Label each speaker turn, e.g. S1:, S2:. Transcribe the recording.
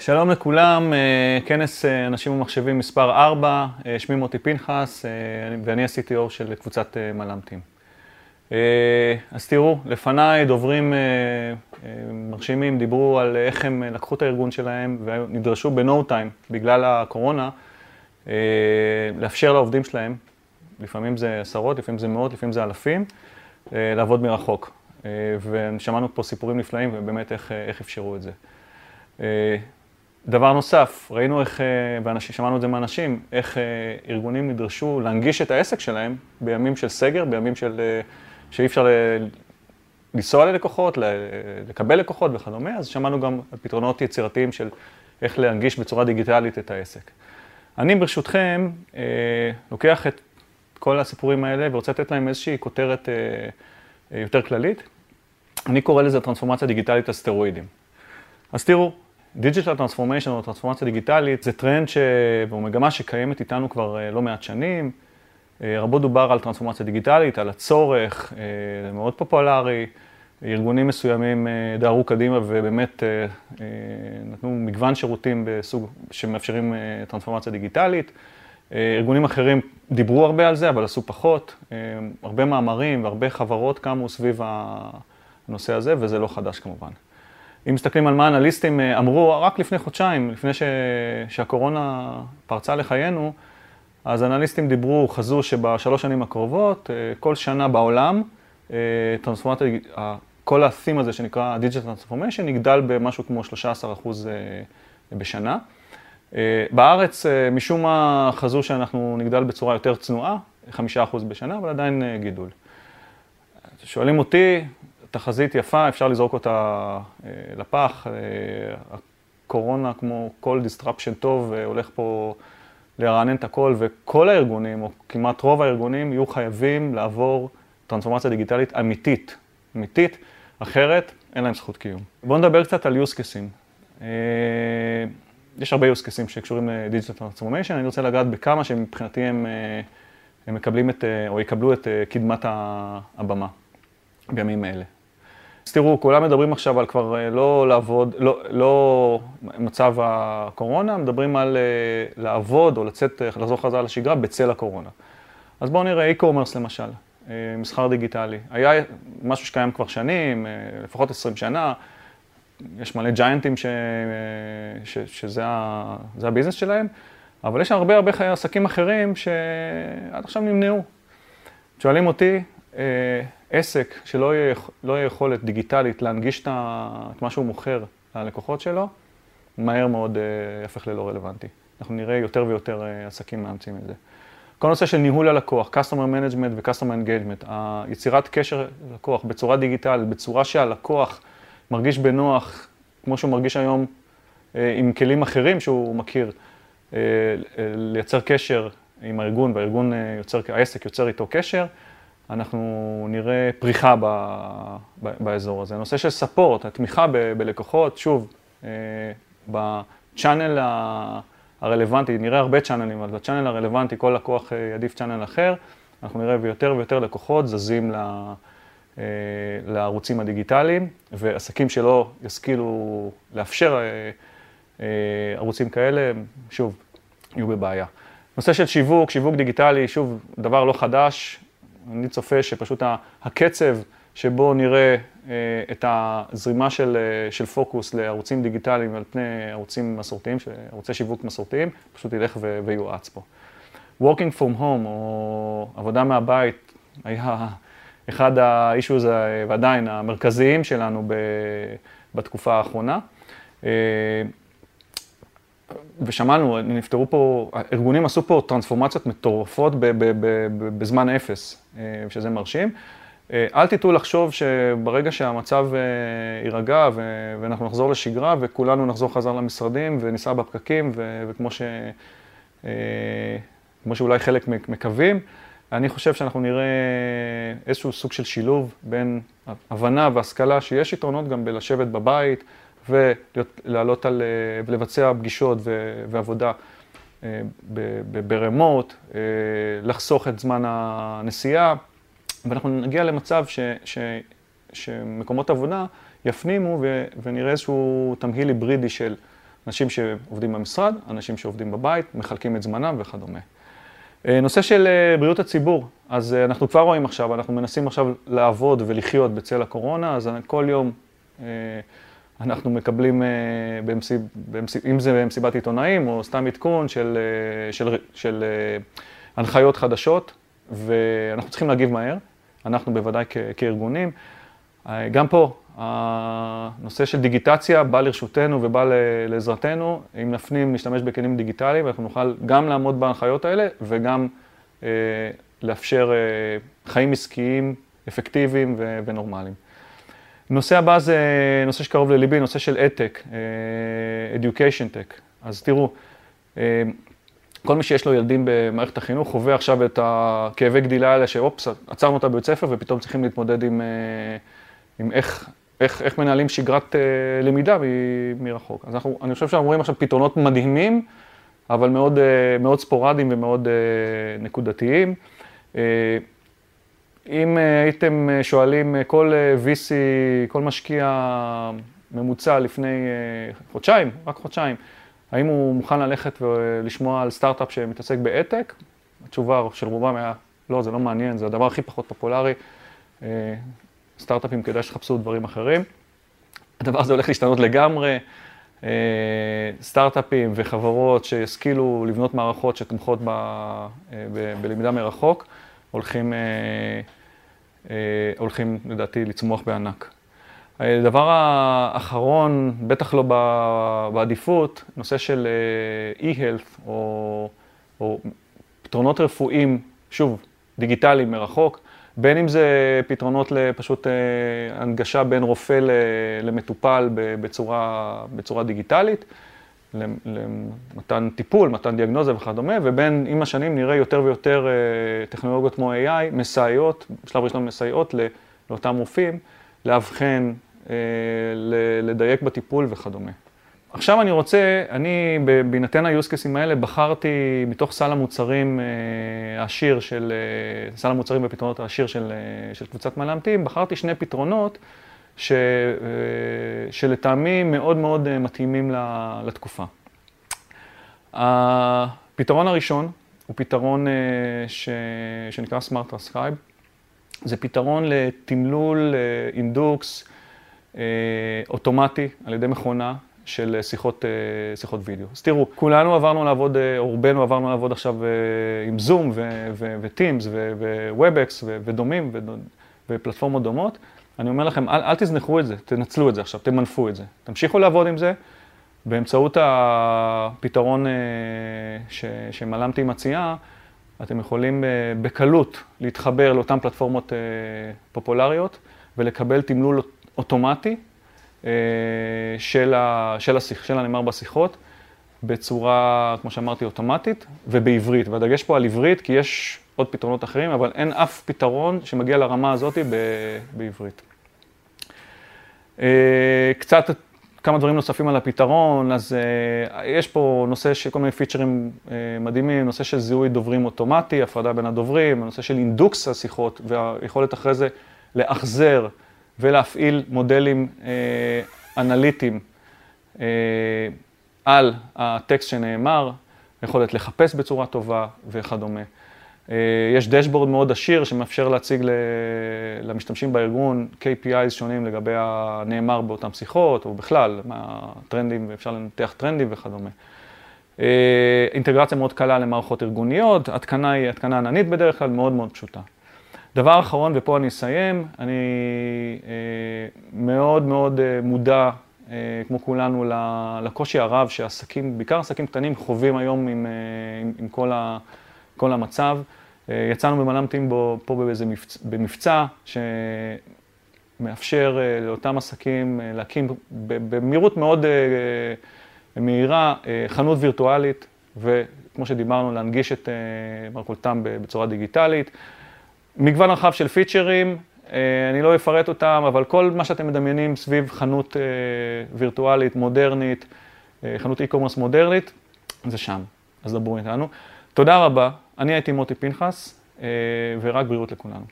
S1: שלום לכולם, אה, כנס אה, אנשים ומחשבים מספר 4, אה, שמי מוטי פנחס ואני ה-CTO של קבוצת מל"מטים. אז תראו, לפניי דוברים מרשימים דיברו על איך הם לקחו את הארגון שלהם ונדרשו ב-No time, בגלל הקורונה, לאפשר לעובדים שלהם, לפעמים זה עשרות, לפעמים זה מאות, לפעמים זה אלפים, לעבוד מרחוק. ושמענו פה סיפורים נפלאים ובאמת איך, איך אפשרו את זה. דבר נוסף, ראינו איך, אה, ואנשים, שמענו את זה מאנשים, איך אה, ארגונים נדרשו להנגיש את העסק שלהם בימים של סגר, בימים של, אה, שאי אפשר לנסוע ללקוחות, לקבל לקוחות וכדומה, אז שמענו גם על פתרונות יצירתיים של איך להנגיש בצורה דיגיטלית את העסק. אני ברשותכם לוקח את כל הסיפורים האלה ורוצה לתת להם איזושהי כותרת יותר כללית. אני קורא לזה טרנספורמציה דיגיטלית על סטרואידים. אז תראו, digital transformation או טרנספורמציה דיגיטלית זה טרנד ש... והוא מגמה שקיימת איתנו כבר אה, לא מעט שנים. אה, רבות דובר על טרנספורמציה דיגיטלית, על הצורך, אה, זה מאוד פופולרי. ארגונים מסוימים דהרו קדימה ובאמת נתנו מגוון שירותים בסוג שמאפשרים טרנספורמציה דיגיטלית. ארגונים אחרים דיברו הרבה על זה, אבל עשו פחות. הרבה מאמרים והרבה חברות קמו סביב הנושא הזה, וזה לא חדש כמובן. אם מסתכלים על מה אנליסטים אה, אמרו רק לפני חודשיים, לפני ש... שהקורונה פרצה לחיינו, אז אנליסטים דיברו, חזו שבשלוש שנים הקרובות, אה, כל שנה בעולם, אה, טרנספורמציה, כל ה-theme הזה שנקרא Digital Transformation יגדל במשהו כמו 13% בשנה. בארץ, משום מה חזו שאנחנו נגדל בצורה יותר צנועה, 5% בשנה, אבל עדיין גידול. שואלים אותי, תחזית יפה, אפשר לזרוק אותה אה, לפח. אה, הקורונה, כמו כל disruption טוב, אה, הולך פה לרענן את הכל, וכל הארגונים, או כמעט רוב הארגונים, יהיו חייבים לעבור טרנספורמציה דיגיטלית אמיתית, אמיתית, אחרת אין להם זכות קיום. בואו נדבר קצת על use cases. יש הרבה use cases שקשורים ל-digital transformation, אני רוצה לגעת בכמה שמבחינתי הם, הם מקבלים את, או יקבלו את קדמת הבמה בימים אלה. אז תראו, כולם מדברים עכשיו על כבר אה, לא לעבוד, לא, לא מצב הקורונה, מדברים על אה, לעבוד או לצאת, אה, לחזור חזרה לשגרה בצל הקורונה. אז בואו נראה e-commerce למשל, מסחר דיגיטלי. היה משהו שקיים כבר שנים, לפחות 20 שנה, יש מלא ג'יינטים ש, ש, שזה ה, הביזנס שלהם, אבל יש הרבה הרבה עסקים אחרים שעד עכשיו נמנעו. שואלים אותי, עסק שלא יהיה, לא יהיה יכולת דיגיטלית להנגיש את מה שהוא מוכר ללקוחות שלו, מהר מאוד אה, יהפך ללא רלוונטי. אנחנו נראה יותר ויותר אה, עסקים מאמצים את זה. כל נושא של ניהול הלקוח, Customer Management ו-Customer Engagement, היצירת קשר ללקוח בצורה דיגיטלית, בצורה שהלקוח מרגיש בנוח, כמו שהוא מרגיש היום אה, עם כלים אחרים שהוא מכיר, לייצר קשר עם הארגון, והארגון יוצר, העסק יוצר איתו קשר. אנחנו נראה פריחה ב, ב, באזור הזה. הנושא של ספורט, התמיכה ב, בלקוחות, שוב, אה, בצ'אנל הרלוונטי, נראה הרבה צ'אנלים, אבל בצ'אנל הרלוונטי כל לקוח אה, יעדיף צ'אנל אחר, אנחנו נראה ויותר ויותר לקוחות זזים ל, אה, לערוצים הדיגיטליים, ועסקים שלא ישכילו לאפשר ערוצים כאלה, שוב, יהיו בבעיה. נושא של שיווק, שיווק דיגיטלי, שוב, דבר לא חדש, אני צופה שפשוט הקצב שבו נראה אה, את הזרימה של, אה, של פוקוס לערוצים דיגיטליים על פני ערוצים מסורתיים, ערוצי שיווק מסורתיים, פשוט ילך ויואץ פה. Working from home או עבודה מהבית היה אחד ה-issues ועדיין המרכזיים שלנו בתקופה האחרונה. ושמענו, נפתרו פה, ארגונים עשו פה טרנספורמציות מטורפות בזמן אפס, אה, שזה מרשים. אה, אל תטעו לחשוב שברגע שהמצב אה, יירגע ואנחנו נחזור לשגרה וכולנו נחזור חזר למשרדים וניסע בפקקים וכמו ש... כמו שאולי חלק מקווים, אני חושב שאנחנו נראה איזשהו סוג של שילוב בין הבנה והשכלה שיש יתרונות גם בלשבת בבית, ולעלות על, אה, ולבצע פגישות ועבודה אה, ברמוט, אה, לחסוך את זמן הנסיעה, ואנחנו נגיע למצב ש, ש, שמקומות עבודה יפנימו ו, ונראה איזשהו תמהיל היברידי של אנשים שעובדים במשרד, אנשים שעובדים בבית, מחלקים את זמנם וכדומה. נושא של בריאות הציבור, אז אנחנו כבר רואים עכשיו, אנחנו מנסים עכשיו לעבוד ולחיות בצל הקורונה, אז כל יום אנחנו מקבלים, במסיב, במסיב, אם זה במסיבת עיתונאים או סתם עדכון של, של, של הנחיות חדשות, ואנחנו צריכים להגיב מהר, אנחנו בוודאי כ, כארגונים. גם פה, הנושא של דיגיטציה בא לרשותנו ובא לעזרתנו. אם נפנים, נשתמש בכלים דיגיטליים, אנחנו נוכל גם לעמוד בהנחיות האלה וגם אה, לאפשר אה, חיים עסקיים אפקטיביים ונורמליים. נושא הבא זה נושא שקרוב לליבי, נושא של אדטק, Education Tech. אז תראו, אה, כל מי שיש לו ילדים במערכת החינוך חווה עכשיו את הכאבי גדילה האלה, שאופס, עצרנו אותה בבית ספר ופתאום צריכים להתמודד עם, עם איך, איך, איך מנהלים שגרת למידה מ, מרחוק. אז אנחנו, אני חושב שאנחנו רואים עכשיו פתרונות מדהימים, אבל מאוד, מאוד ספורדיים ומאוד נקודתיים. אם הייתם שואלים כל VC, כל משקיע ממוצע לפני חודשיים, רק חודשיים, האם הוא מוכן ללכת ולשמוע על סטארט-אפ שמתעסק באתק? התשובה של רובם היה, לא, זה לא מעניין, זה הדבר הכי פחות פופולרי. סטארט-אפים כדאי שתחפשו דברים אחרים. הדבר הזה הולך להשתנות לגמרי. סטארט-אפים וחברות שישכילו לבנות מערכות שתומכות ב, ב, בלמידה מרחוק, הולכים, הולכים לדעתי לצמוח בענק. דבר האחרון, בטח לא בעדיפות, נושא של e-health או, או פתרונות רפואיים, שוב, דיגיטליים מרחוק, בין אם זה פתרונות לפשוט הנגשה בין רופא למטופל בצורה, בצורה דיגיטלית, למתן טיפול, מתן דיאגנוזה וכדומה, ובין עם השנים נראה יותר ויותר טכנולוגיות כמו AI, מסייעות, בשלב ראשון מסייעות לאותם רופאים, לאבחן, לדייק בטיפול וכדומה. עכשיו אני רוצה, אני בהינתן cases האלה בחרתי מתוך סל המוצרים העשיר של, סל המוצרים בפתרונות העשיר של, של קבוצת מלמדים, בחרתי שני פתרונות ש, שלטעמי מאוד מאוד מתאימים לתקופה. הפתרון הראשון הוא פתרון ש, שנקרא Smart Transcribe. זה פתרון לתמלול אינדוקס אוטומטי על ידי מכונה. של שיחות, שיחות וידאו. אז תראו, כולנו עברנו לעבוד, או רובנו עברנו לעבוד עכשיו עם זום ו-Teams ו-Webex ודומים ופלטפורמות דומות. אני אומר לכם, אל, אל תזנחו את זה, תנצלו את זה עכשיו, תמנפו את זה. תמשיכו לעבוד עם זה באמצעות הפתרון ש, שמלם תים מציעה, אתם יכולים בקלות להתחבר לאותן פלטפורמות פופולריות ולקבל תמלול אוטומטי של, ה, של, השיח, של הנאמר בשיחות בצורה, כמו שאמרתי, אוטומטית ובעברית. והדגש פה על עברית, כי יש עוד פתרונות אחרים, אבל אין אף פתרון שמגיע לרמה הזאת בעברית. קצת כמה דברים נוספים על הפתרון, אז יש פה נושא של כל מיני פיצ'רים מדהימים, נושא של זיהוי דוברים אוטומטי, הפרדה בין הדוברים, הנושא של אינדוקס השיחות והיכולת אחרי זה לאחזר ולהפעיל מודלים אה, אנליטיים אה, על הטקסט שנאמר, יכולת לחפש בצורה טובה וכדומה. אה, יש דשבורד מאוד עשיר שמאפשר להציג למשתמשים בארגון KPIs שונים לגבי הנאמר באותן שיחות, או בכלל, מה הטרנדים, אפשר לנתח טרנדים וכדומה. אינטגרציה מאוד קלה למערכות ארגוניות, התקנה היא התקנה עננית בדרך כלל, מאוד מאוד פשוטה. דבר אחרון, ופה אני אסיים, אני אה, מאוד מאוד אה, מודע, אה, כמו כולנו, לקושי הרב שעסקים, בעיקר עסקים קטנים, חווים היום עם, אה, עם, עם כל, ה, כל המצב. אה, יצאנו במל"מטים פה באיזה מבצע, במבצע שמאפשר אה, לאותם עסקים אה, להקים במהירות מאוד מהירה חנות וירטואלית, וכמו שדיברנו, להנגיש את מרכולתם בצורה דיגיטלית. מגוון רחב של פיצ'רים, אני לא אפרט אותם, אבל כל מה שאתם מדמיינים סביב חנות וירטואלית, מודרנית, חנות e-commerce מודרנית, זה שם. אז דברו איתנו. תודה רבה, אני הייתי מוטי פנחס, ורק בריאות לכולנו.